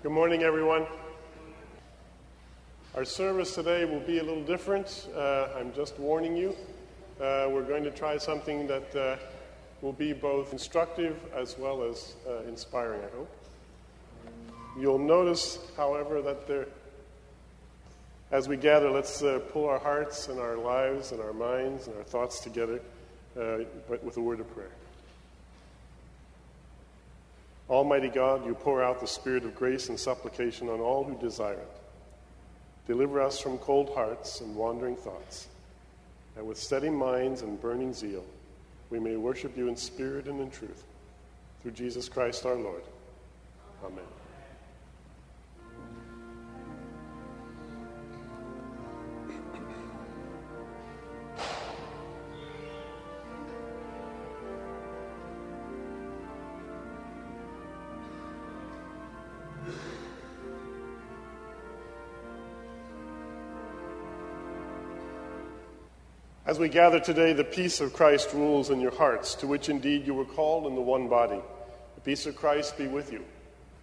Good morning, everyone. Our service today will be a little different. Uh, I'm just warning you. Uh, we're going to try something that uh, will be both instructive as well as uh, inspiring, I hope. You'll notice, however, that there, as we gather, let's uh, pull our hearts and our lives and our minds and our thoughts together uh, with a word of prayer. Almighty God, you pour out the spirit of grace and supplication on all who desire it. Deliver us from cold hearts and wandering thoughts, that with steady minds and burning zeal, we may worship you in spirit and in truth. Through Jesus Christ our Lord. Amen. As we gather today, the peace of Christ rules in your hearts, to which indeed you were called in the one body. The peace of Christ be with you.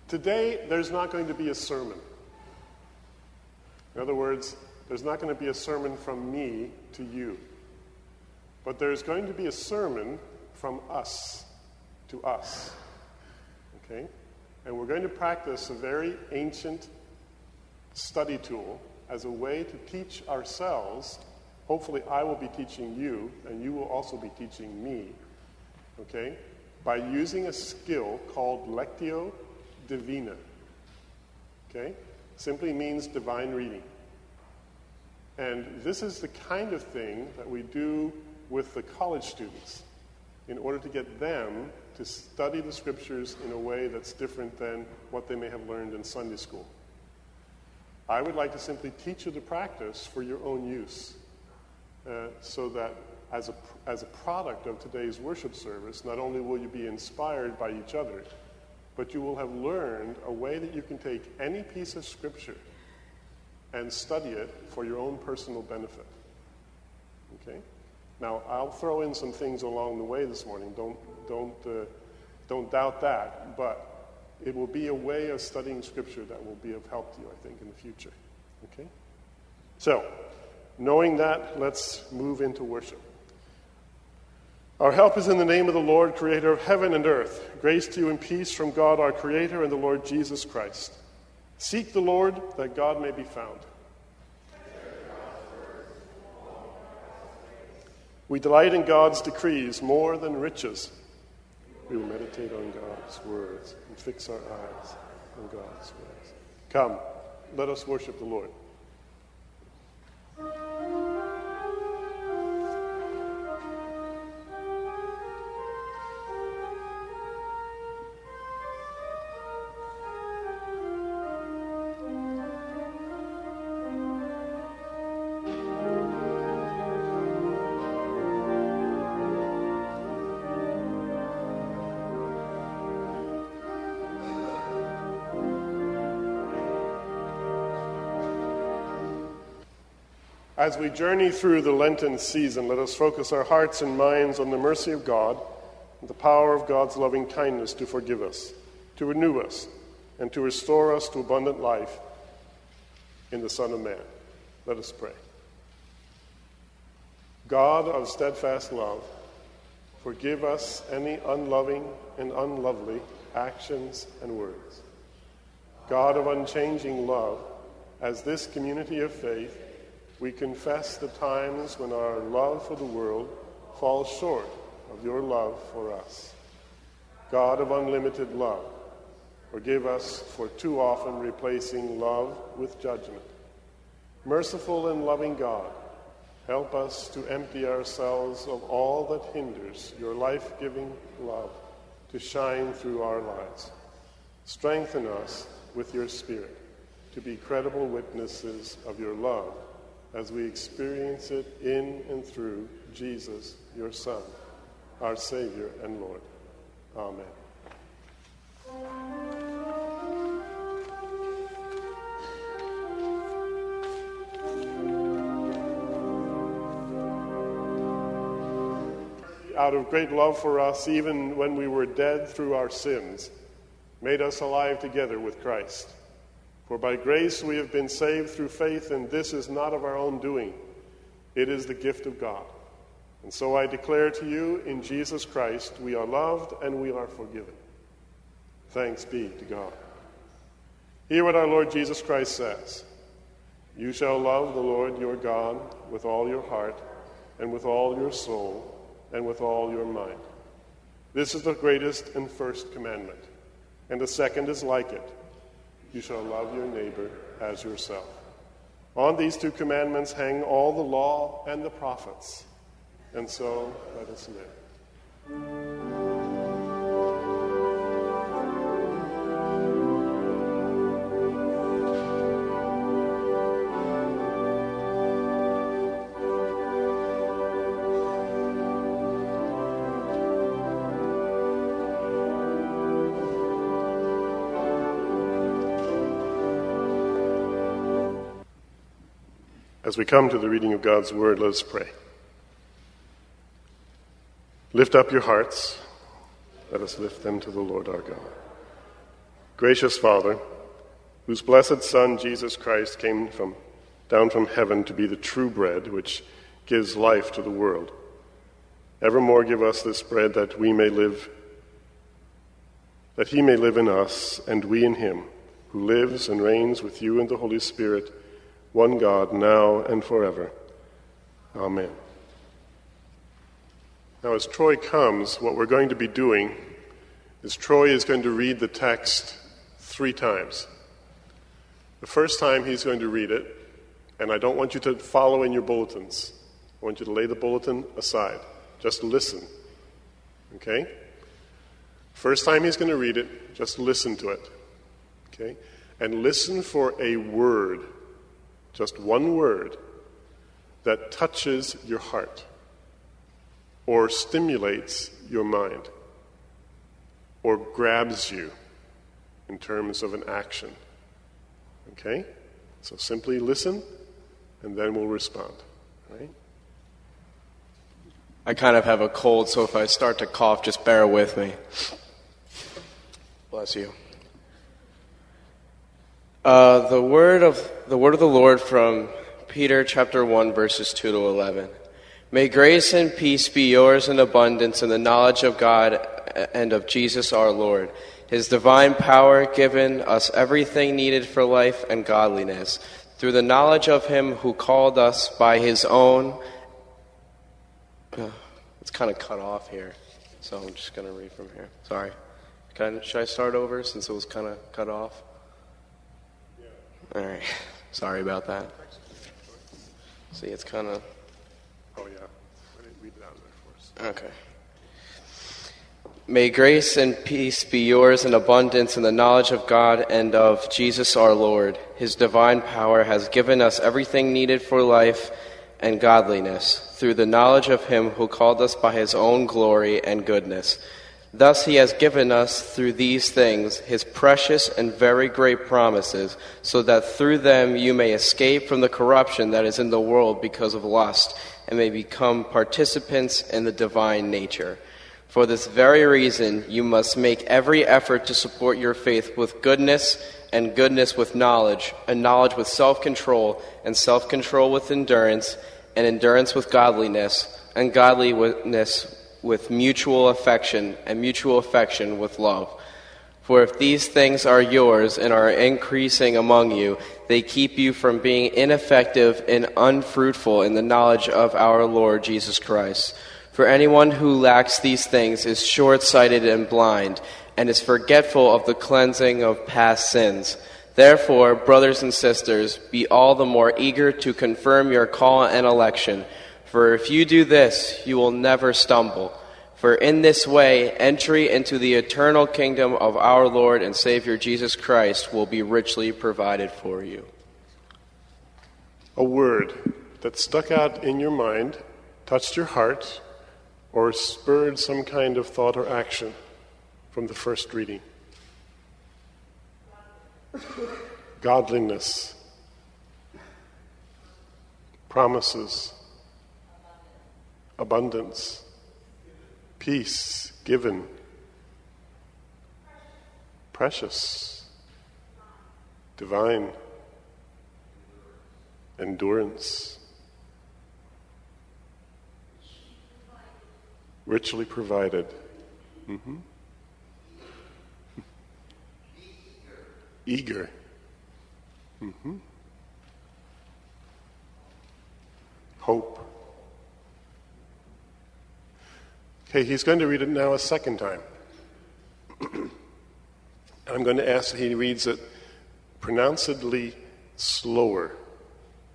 Today, there's not going to be a sermon. In other words, there's not going to be a sermon from me to you. But there's going to be a sermon from us to us. Okay? And we're going to practice a very ancient study tool as a way to teach ourselves Hopefully, I will be teaching you, and you will also be teaching me, okay, by using a skill called Lectio Divina. Okay? Simply means divine reading. And this is the kind of thing that we do with the college students in order to get them to study the scriptures in a way that's different than what they may have learned in Sunday school. I would like to simply teach you the practice for your own use. Uh, so that as a, as a product of today's worship service, not only will you be inspired by each other, but you will have learned a way that you can take any piece of Scripture and study it for your own personal benefit. Okay? Now, I'll throw in some things along the way this morning. Don't, don't, uh, don't doubt that. But it will be a way of studying Scripture that will be of help to you, I think, in the future. Okay? So, Knowing that, let's move into worship. Our help is in the name of the Lord, creator of heaven and earth. Grace to you and peace from God our creator and the Lord Jesus Christ. Seek the Lord that God may be found. We delight in God's decrees more than riches. We will meditate on God's words and fix our eyes on God's ways. Come, let us worship the Lord. As we journey through the Lenten season, let us focus our hearts and minds on the mercy of God and the power of God's loving kindness to forgive us, to renew us, and to restore us to abundant life in the Son of Man. Let us pray. God of steadfast love, forgive us any unloving and unlovely actions and words. God of unchanging love, as this community of faith we confess the times when our love for the world falls short of your love for us. God of unlimited love, forgive us for too often replacing love with judgment. Merciful and loving God, help us to empty ourselves of all that hinders your life giving love to shine through our lives. Strengthen us with your Spirit to be credible witnesses of your love as we experience it in and through Jesus, your Son, our Savior and Lord. Amen. Out of great love for us, even when we were dead through our sins, made us alive together with Christ. For by grace we have been saved through faith, and this is not of our own doing. It is the gift of God. And so I declare to you, in Jesus Christ, we are loved and we are forgiven. Thanks be to God. Hear what our Lord Jesus Christ says You shall love the Lord your God with all your heart, and with all your soul, and with all your mind. This is the greatest and first commandment. And the second is like it you shall love your neighbor as yourself. On these two commandments hang all the law and the prophets. And so let us live. As we come to the reading of God's Word, let us pray. Lift up your hearts. Let us lift them to the Lord our God. Gracious Father, whose blessed Son, Jesus Christ, came from, down from heaven to be the true bread which gives life to the world, evermore give us this bread that we may live, that he may live in us and we in him, who lives and reigns with you in the Holy Spirit one God, now and forever. Amen. Now, as Troy comes, what we're going to be doing is Troy is going to read the text three times. The first time he's going to read it, and I don't want you to follow in your bulletins. I want you to lay the bulletin aside. Just listen. Okay? First time he's going to read it, just listen to it. Okay? And listen for a word just one word that touches your heart or stimulates your mind or grabs you in terms of an action. Okay? So simply listen and then we'll respond. Right? I kind of have a cold, so if I start to cough, just bear with me. Bless you. Uh, the word of the word of the Lord from Peter chapter one verses two to eleven. May grace and peace be yours in abundance in the knowledge of God and of Jesus our Lord. His divine power given us everything needed for life and godliness through the knowledge of Him who called us by His own. It's kind of cut off here, so I'm just going to read from here. Sorry. I, should I start over since it was kind of cut off? All right. Sorry about that. See, it's kind of. Oh, yeah. Read it out there for us. Okay. May grace and peace be yours in abundance in the knowledge of God and of Jesus our Lord. His divine power has given us everything needed for life and godliness through the knowledge of Him who called us by His own glory and goodness Thus he has given us through these things his precious and very great promises, so that through them you may escape from the corruption that is in the world because of lust, and may become participants in the divine nature. For this very reason, you must make every effort to support your faith with goodness, and goodness with knowledge, and knowledge with self control, and self control with endurance, and endurance with godliness, and godliness with mutual affection, and mutual affection with love. For if these things are yours and are increasing among you, they keep you from being ineffective and unfruitful in the knowledge of our Lord Jesus Christ. For anyone who lacks these things is short sighted and blind, and is forgetful of the cleansing of past sins. Therefore, brothers and sisters, be all the more eager to confirm your call and election. For if you do this, you will never stumble. For in this way, entry into the eternal kingdom of our Lord and Savior Jesus Christ will be richly provided for you. A word that stuck out in your mind, touched your heart, or spurred some kind of thought or action from the first reading. Godliness, promises, abundance, peace given, precious, divine endurance, richly provided. Mm-hmm. Eager. Mm-hmm. Hope. Okay, he's going to read it now a second time. I'm going to ask that he reads it pronouncedly slower.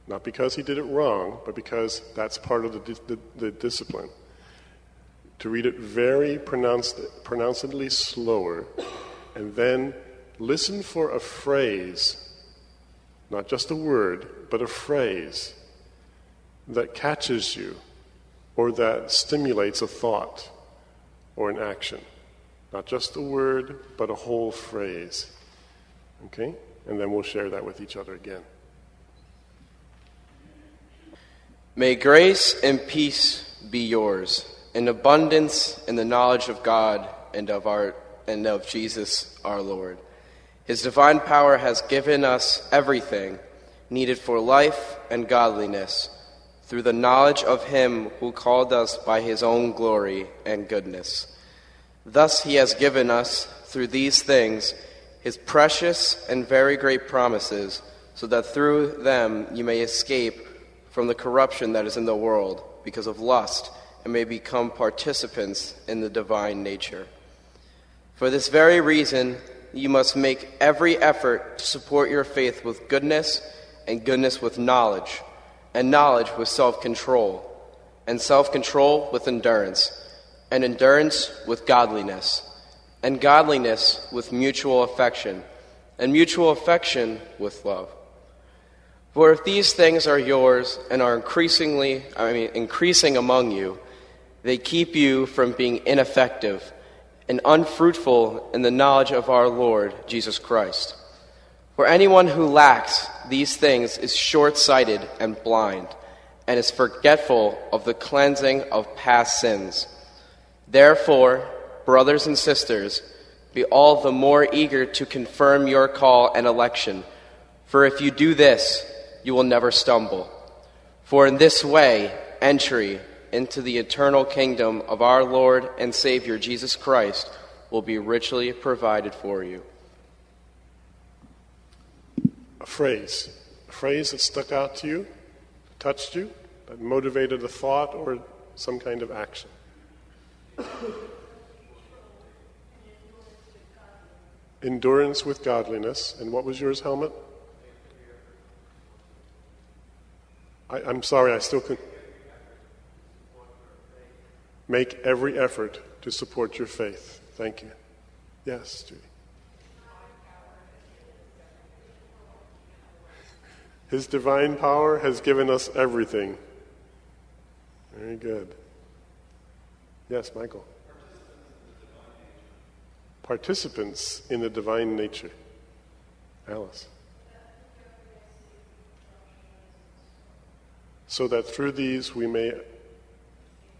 Not because he did it wrong, but because that's part of the, the, the discipline. To read it very pronounced, pronouncedly slower, and then listen for a phrase, not just a word, but a phrase that catches you or that stimulates a thought or an action. Not just a word, but a whole phrase. Okay? And then we'll share that with each other again. May grace and peace be yours, in abundance in the knowledge of God and of our and of Jesus our Lord. His divine power has given us everything needed for life and godliness through the knowledge of him who called us by his own glory and goodness. Thus he has given us through these things his precious and very great promises so that through them you may escape from the corruption that is in the world because of lust and may become participants in the divine nature. For this very reason, you must make every effort to support your faith with goodness, and goodness with knowledge, and knowledge with self control, and self control with endurance, and endurance with godliness, and godliness with mutual affection, and mutual affection with love. For if these things are yours and are increasingly, I mean, increasing among you, they keep you from being ineffective and unfruitful in the knowledge of our Lord Jesus Christ. For anyone who lacks these things is short sighted and blind, and is forgetful of the cleansing of past sins. Therefore, brothers and sisters, be all the more eager to confirm your call and election. For if you do this, you will never stumble. For in this way, entry into the eternal kingdom of our Lord and Savior Jesus Christ will be richly provided for you. Phrase, a phrase that stuck out to you, touched you, that motivated a thought or some kind of action. Endurance with godliness. And what was yours, Helmut? I, am sorry, I still can. Make every effort to support your faith. Thank you. Yes, Judy. His divine power has given us everything. Very good. Yes, Michael. Participants in the divine nature. Alice. So that through these we may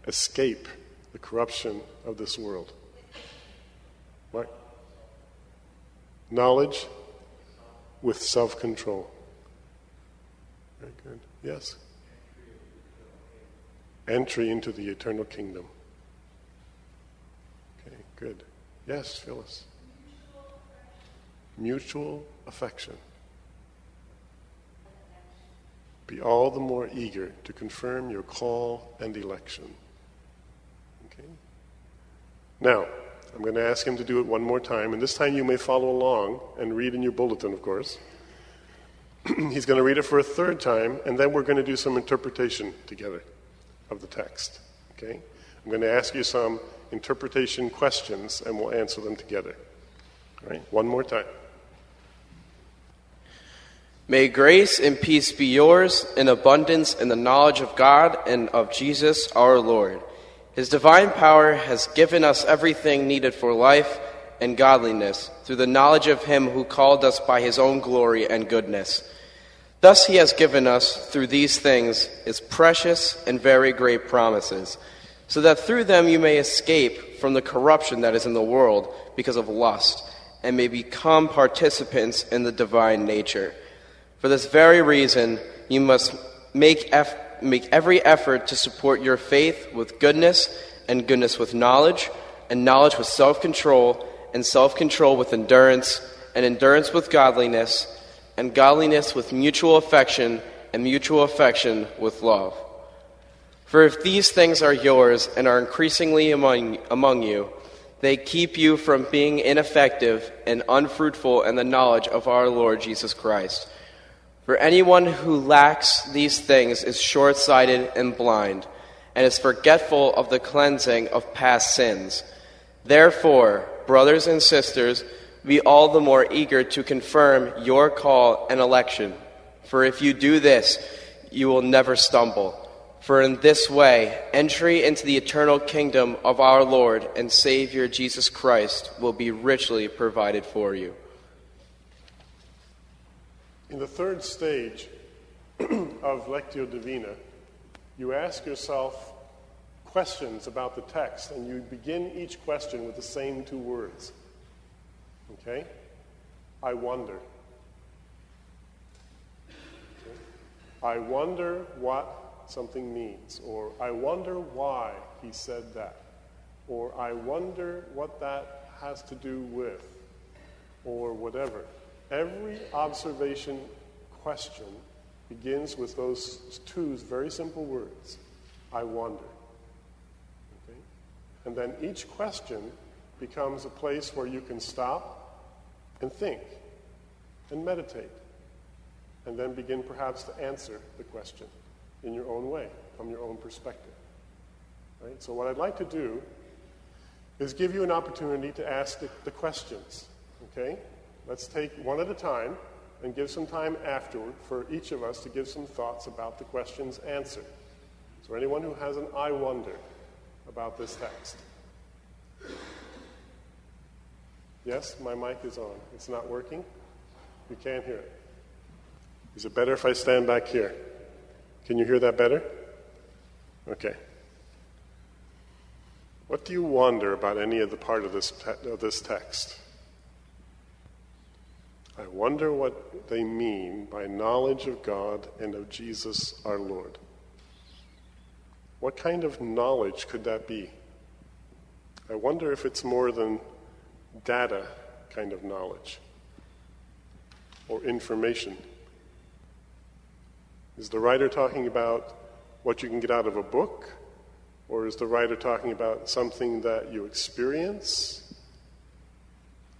escape the corruption of this world. What? Knowledge with self control. Very good. Yes. Entry into the eternal kingdom. Okay, good. Yes, Phyllis. Mutual affection. Be all the more eager to confirm your call and election. Okay? Now, I'm going to ask him to do it one more time, and this time you may follow along and read in your bulletin, of course. He's going to read it for a third time, and then we're going to do some interpretation together of the text. Okay? I'm going to ask you some interpretation questions, and we'll answer them together. All right? One more time. May grace and peace be yours in abundance in the knowledge of God and of Jesus our Lord his divine power has given us everything needed for life and godliness through the knowledge of Him who called us by His own glory and goodness. Thus, He has given us, through these things, His precious and very great promises, so that through them you may escape from the corruption that is in the world because of lust, and may become participants in the divine nature. For this very reason, you must make, eff- make every effort to support your faith with goodness, and goodness with knowledge, and knowledge with self control, and self control with endurance, and endurance with godliness, and godliness with mutual affection, and mutual affection with love. For if these things are yours and are increasingly among, among you, they keep you from being ineffective and unfruitful in the knowledge of our Lord Jesus Christ. For anyone who lacks these things is short sighted and blind, and is forgetful of the cleansing of past sins. Therefore, brothers and sisters, be all the more eager to confirm your call and election. For if you do this, you will never stumble. For in this way, entry into the eternal kingdom of our Lord and Savior Jesus Christ will be richly provided for you. In the third stage of Lectio Divina, you ask yourself questions about the text, and you begin each question with the same two words. Okay? I wonder. Okay? I wonder what something means, or I wonder why he said that, or I wonder what that has to do with, or whatever. Every observation question begins with those two very simple words I wonder. And then each question becomes a place where you can stop and think and meditate, and then begin perhaps to answer the question in your own way, from your own perspective. Right? So, what I'd like to do is give you an opportunity to ask the, the questions. Okay? Let's take one at a time and give some time afterward for each of us to give some thoughts about the questions answered. So, anyone who has an I wonder about this text? Yes, my mic is on. It's not working? You can't hear it. Is it better if I stand back here? Can you hear that better? Okay. What do you wonder about any of the part of this, te- of this text? I wonder what they mean by knowledge of God and of Jesus our Lord. What kind of knowledge could that be? I wonder if it's more than data kind of knowledge or information is the writer talking about what you can get out of a book? Or is the writer talking about something that you experience?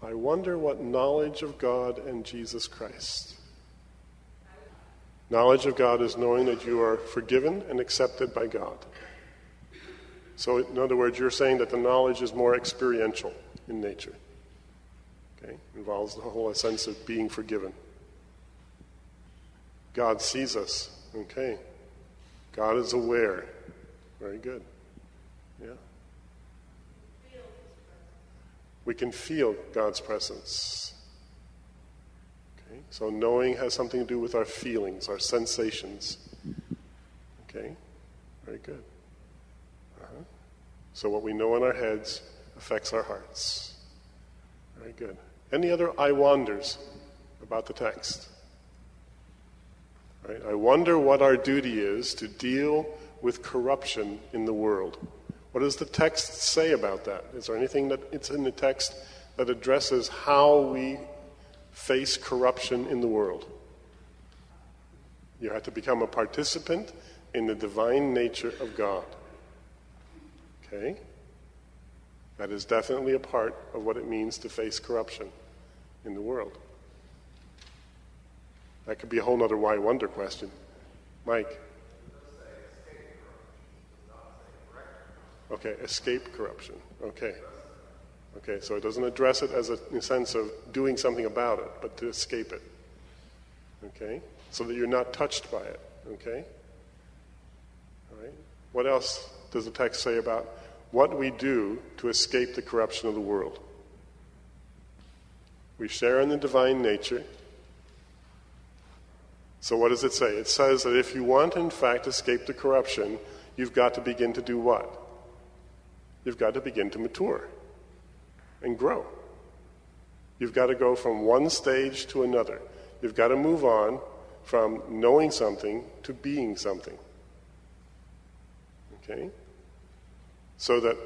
I wonder what knowledge of God and Jesus Christ. Knowledge of God is knowing that you are forgiven and accepted by God. So, in other words, you're saying that the knowledge is more experiential in nature. Okay? Involves the whole sense of being forgiven. God sees us. Okay. God is aware. Very good. Yeah. We can feel God's presence. Okay. So knowing has something to do with our feelings, our sensations. Okay. Very good. Uh-huh. So what we know in our heads affects our hearts. Very good. Any other I wonders about the text? Right? I wonder what our duty is to deal with corruption in the world. What does the text say about that? Is there anything that it's in the text that addresses how we face corruption in the world? You have to become a participant in the divine nature of God. Okay? That is definitely a part of what it means to face corruption in the world. That could be a whole other why wonder question. Mike. Okay, escape corruption. Okay. Okay, so it doesn't address it as a, a sense of doing something about it, but to escape it. Okay? So that you're not touched by it. Okay? All right? What else does the text say about what we do to escape the corruption of the world? We share in the divine nature so, what does it say? It says that if you want, in fact, to escape the corruption, you've got to begin to do what? You've got to begin to mature and grow. You've got to go from one stage to another. You've got to move on from knowing something to being something. Okay? So that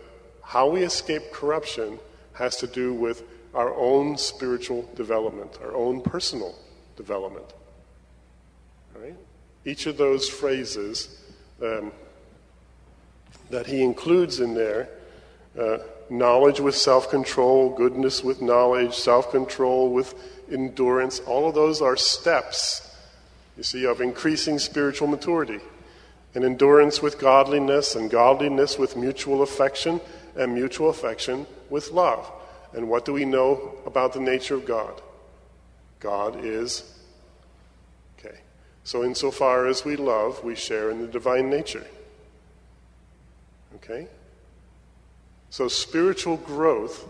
how we escape corruption has to do with our own spiritual development, our own personal development. Right? Each of those phrases um, that he includes in there uh, knowledge with self control, goodness with knowledge, self control with endurance all of those are steps, you see, of increasing spiritual maturity. And endurance with godliness, and godliness with mutual affection, and mutual affection with love. And what do we know about the nature of God? God is. Okay. So, insofar as we love, we share in the divine nature. Okay? So, spiritual growth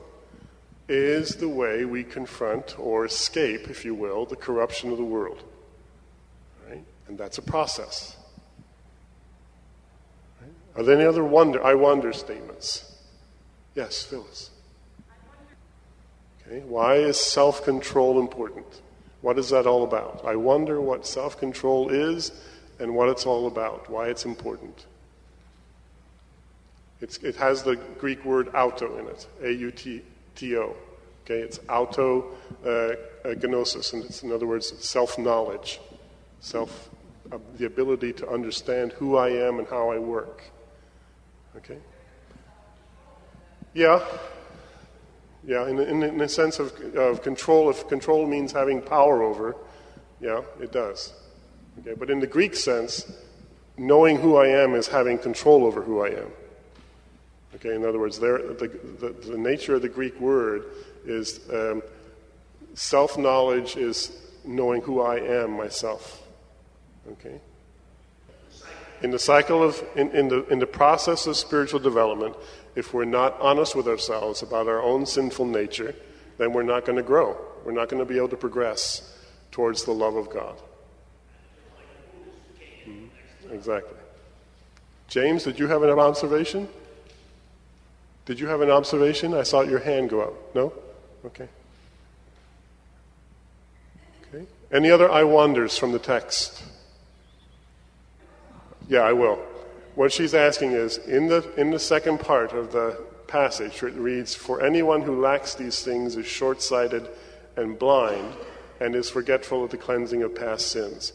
is the way we confront or escape, if you will, the corruption of the world. Right? And that's a process. Right? Are there any other wonder, I wonder statements? Yes, Phyllis. Okay, why is self control important? What is that all about? I wonder what self control is and what it's all about, why it's important. It's, it has the Greek word auto in it, A U T T O. Okay, it's auto uh, gnosis, and it's in other words self knowledge, self uh, the ability to understand who I am and how I work. Okay. Yeah, yeah. In, in, in a sense of, of control, if control means having power over, yeah, it does. Okay, but in the Greek sense, knowing who I am is having control over who I am. Okay, in other words, there, the, the, the nature of the Greek word is um, self knowledge is knowing who I am myself. Okay? In the cycle of, in, in, the, in the process of spiritual development, if we're not honest with ourselves about our own sinful nature, then we're not going to grow. We're not going to be able to progress towards the love of God. Mm-hmm. Exactly. James, did you have an observation? Did you have an observation? I saw your hand go up. No? Okay. Okay. Any other I wonders from the text? Yeah, I will. What she's asking is in the, in the second part of the passage, it reads, For anyone who lacks these things is short sighted and blind and is forgetful of the cleansing of past sins.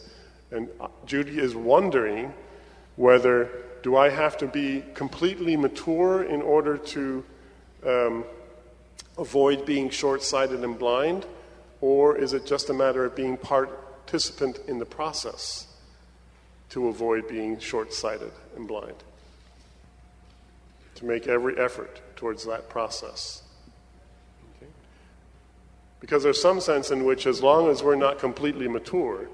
And uh, Judy is wondering whether do I have to be completely mature in order to um, avoid being short sighted and blind? Or is it just a matter of being participant in the process to avoid being short sighted and blind? To make every effort towards that process. Okay? Because there's some sense in which, as long as we're not completely mature,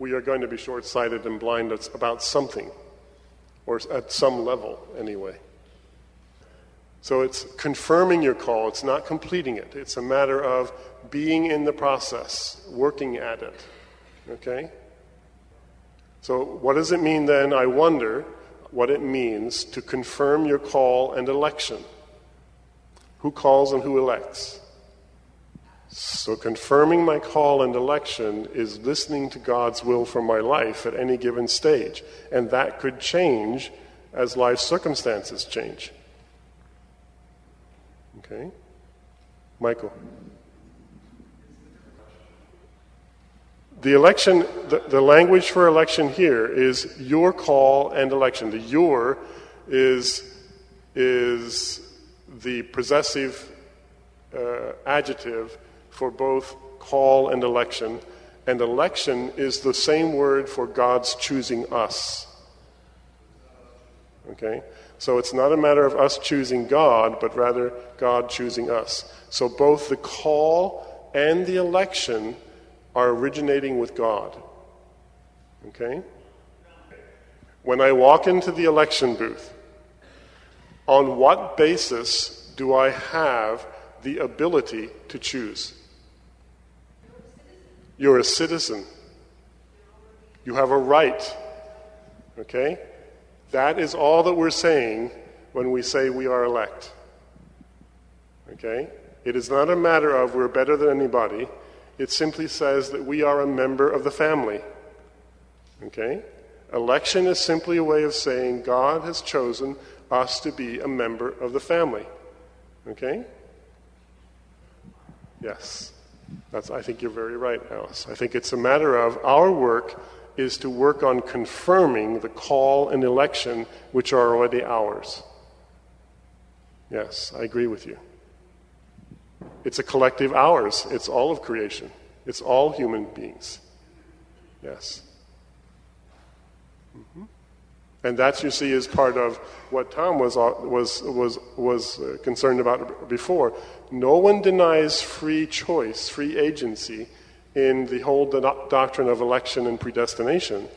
we are going to be short sighted and blind about something or at some level anyway. So it's confirming your call, it's not completing it. It's a matter of being in the process, working at it. Okay? So, what does it mean then? I wonder what it means to confirm your call and election. Who calls and who elects? So, confirming my call and election is listening to God's will for my life at any given stage. And that could change as life circumstances change. Okay? Michael. The election, the, the language for election here is your call and election. The your is, is the possessive uh, adjective for both call and election. And election is the same word for God's choosing us. Okay? So it's not a matter of us choosing God, but rather God choosing us. So both the call and the election are originating with God. Okay? When I walk into the election booth, on what basis do I have the ability to choose? You're a citizen. You have a right. Okay? That is all that we're saying when we say we are elect. Okay? It is not a matter of we're better than anybody. It simply says that we are a member of the family. Okay? Election is simply a way of saying God has chosen us to be a member of the family. Okay? Yes. That's, I think you're very right, Alice. I think it's a matter of our work is to work on confirming the call and election which are already ours. Yes, I agree with you. It's a collective ours. It's all of creation. It's all human beings. Yes. Mm-hmm. And that, you see, is part of what Tom was, was, was, was uh, concerned about before. No one denies free choice, free agency in the whole do- doctrine of election and predestination.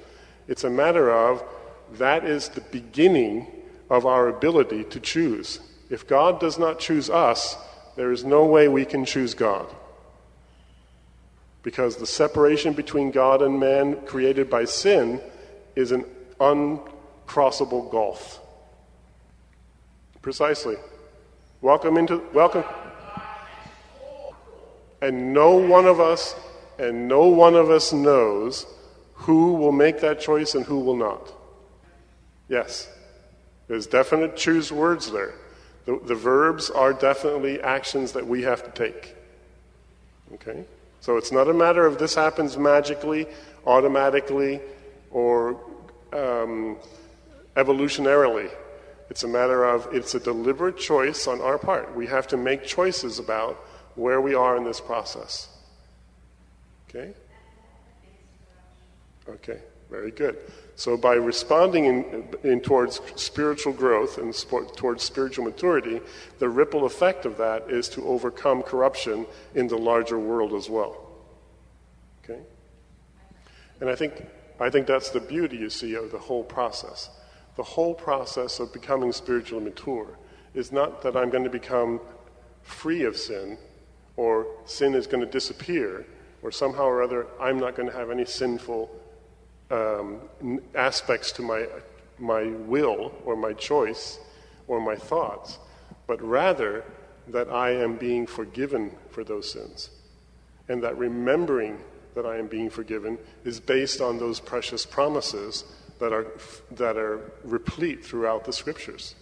It's a matter of that is the beginning of our ability to choose. If God does not choose us, there is no way we can choose God. Because the separation between God and man created by sin is an uncrossable gulf. Precisely. Welcome into welcome. And no one of us and no one of us knows who will make that choice and who will not. Yes. There's definite choose words there. The, the verbs are definitely actions that we have to take. Okay? So it's not a matter of this happens magically, automatically, or um, evolutionarily. It's a matter of it's a deliberate choice on our part. We have to make choices about where we are in this process. Okay? Okay, very good. So by responding in, in towards spiritual growth and towards spiritual maturity, the ripple effect of that is to overcome corruption in the larger world as well. Okay? And I think, I think that's the beauty, you see, of the whole process. The whole process of becoming spiritually mature is not that I'm going to become free of sin or sin is going to disappear or somehow or other I'm not going to have any sinful um, aspects to my, my will or my choice or my thoughts, but rather that I am being forgiven for those sins. And that remembering that I am being forgiven is based on those precious promises that are, that are replete throughout the scriptures.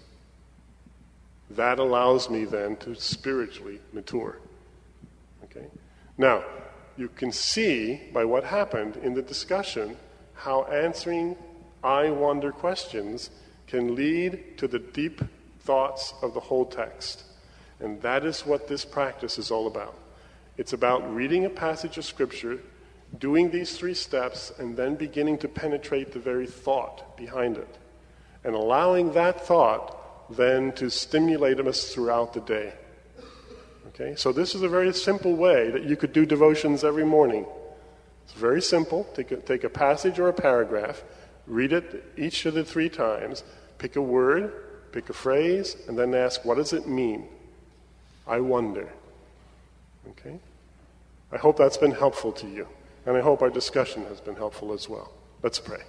That allows me then to spiritually mature. Okay? Now, you can see by what happened in the discussion how answering I wonder questions can lead to the deep thoughts of the whole text. And that is what this practice is all about. It's about reading a passage of Scripture, doing these three steps, and then beginning to penetrate the very thought behind it. And allowing that thought then to stimulate us throughout the day. Okay? So, this is a very simple way that you could do devotions every morning. It's very simple. Take a, take a passage or a paragraph, read it each of the three times, pick a word, pick a phrase, and then ask, what does it mean? I wonder. Okay? I hope that's been helpful to you, and I hope our discussion has been helpful as well. Let's pray.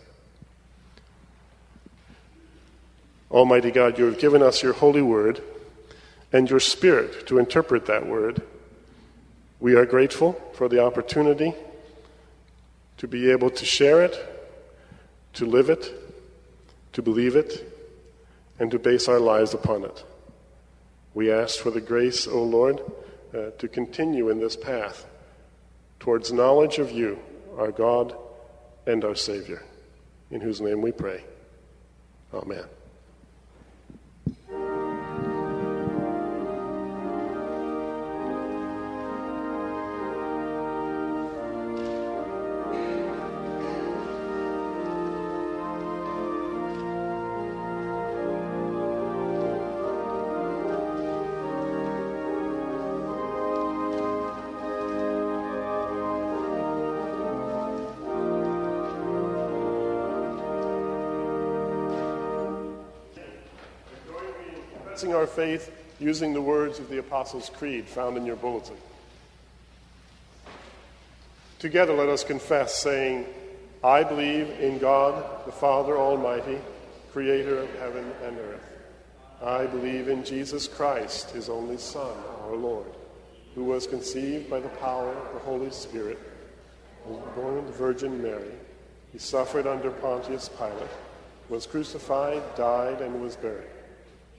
Almighty God, you have given us your holy word and your spirit to interpret that word. We are grateful for the opportunity to be able to share it, to live it, to believe it, and to base our lives upon it. We ask for the grace, O Lord, uh, to continue in this path towards knowledge of you, our God and our Savior, in whose name we pray. Amen. Faith using the words of the Apostles' Creed found in your bulletin. Together, let us confess, saying, I believe in God, the Father Almighty, creator of heaven and earth. I believe in Jesus Christ, his only Son, our Lord, who was conceived by the power of the Holy Spirit, was born of the Virgin Mary. He suffered under Pontius Pilate, was crucified, died, and was buried.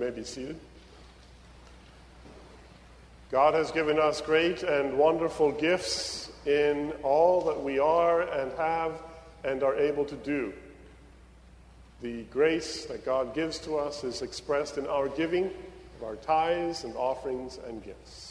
May be seated. God has given us great and wonderful gifts in all that we are and have and are able to do. The grace that God gives to us is expressed in our giving of our tithes and offerings and gifts.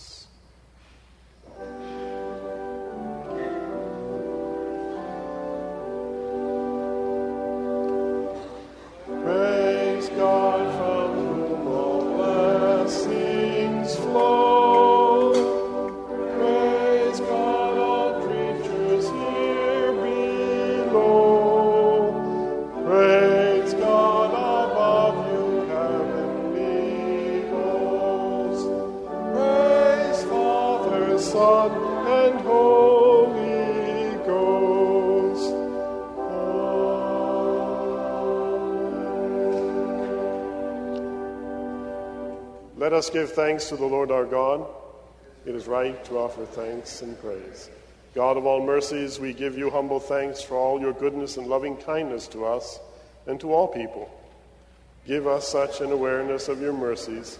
Us give thanks to the Lord our God. It is right to offer thanks and praise. God of all mercies, we give you humble thanks for all your goodness and loving kindness to us and to all people. Give us such an awareness of your mercies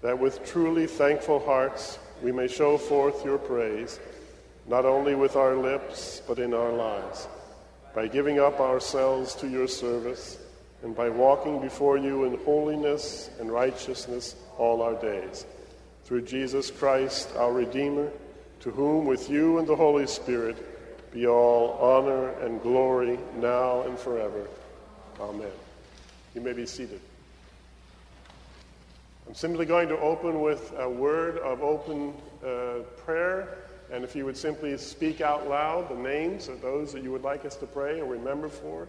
that with truly thankful hearts we may show forth your praise, not only with our lips, but in our lives, by giving up ourselves to your service and by walking before you in holiness and righteousness all our days. Through Jesus Christ, our Redeemer, to whom with you and the Holy Spirit be all honor and glory now and forever. Amen. You may be seated. I'm simply going to open with a word of open uh, prayer. And if you would simply speak out loud the names of those that you would like us to pray or remember for,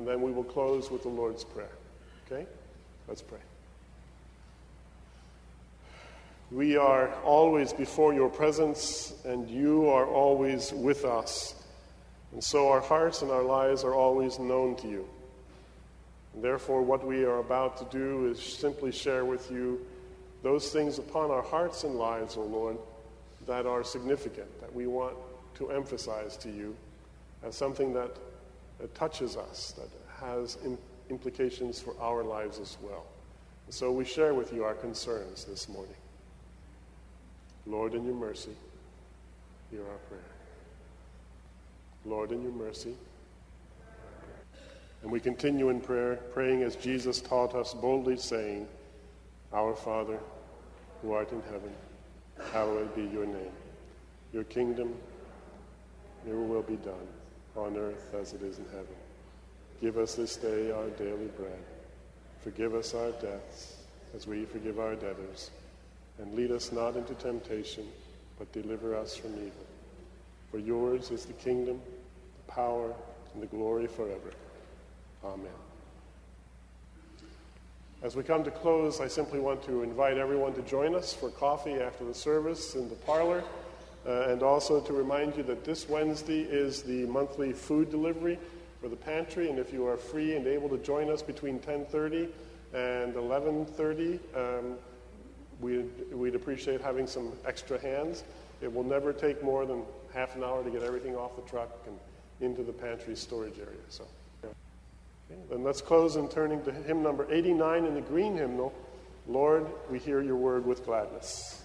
and then we will close with the Lord's Prayer. Okay? Let's pray. We are always before your presence, and you are always with us. And so our hearts and our lives are always known to you. And therefore, what we are about to do is simply share with you those things upon our hearts and lives, O Lord, that are significant, that we want to emphasize to you as something that, that touches us, that has im- implications for our lives as well. And so we share with you our concerns this morning. Lord, in your mercy, hear our prayer. Lord, in your mercy. And we continue in prayer, praying as Jesus taught us, boldly saying, Our Father, who art in heaven, hallowed be your name. Your kingdom, your will be done, on earth as it is in heaven. Give us this day our daily bread. Forgive us our debts, as we forgive our debtors. And lead us not into temptation, but deliver us from evil. For yours is the kingdom, the power, and the glory forever. Amen. As we come to close, I simply want to invite everyone to join us for coffee after the service in the parlor, uh, and also to remind you that this Wednesday is the monthly food delivery for the pantry, and if you are free and able to join us between 10:30 and 11:30, um, we'd, we'd appreciate having some extra hands. It will never take more than half an hour to get everything off the truck and into the pantry storage area. So. Okay, then let's close in turning to hymn number 89 in the green hymnal, Lord, we hear your word with gladness.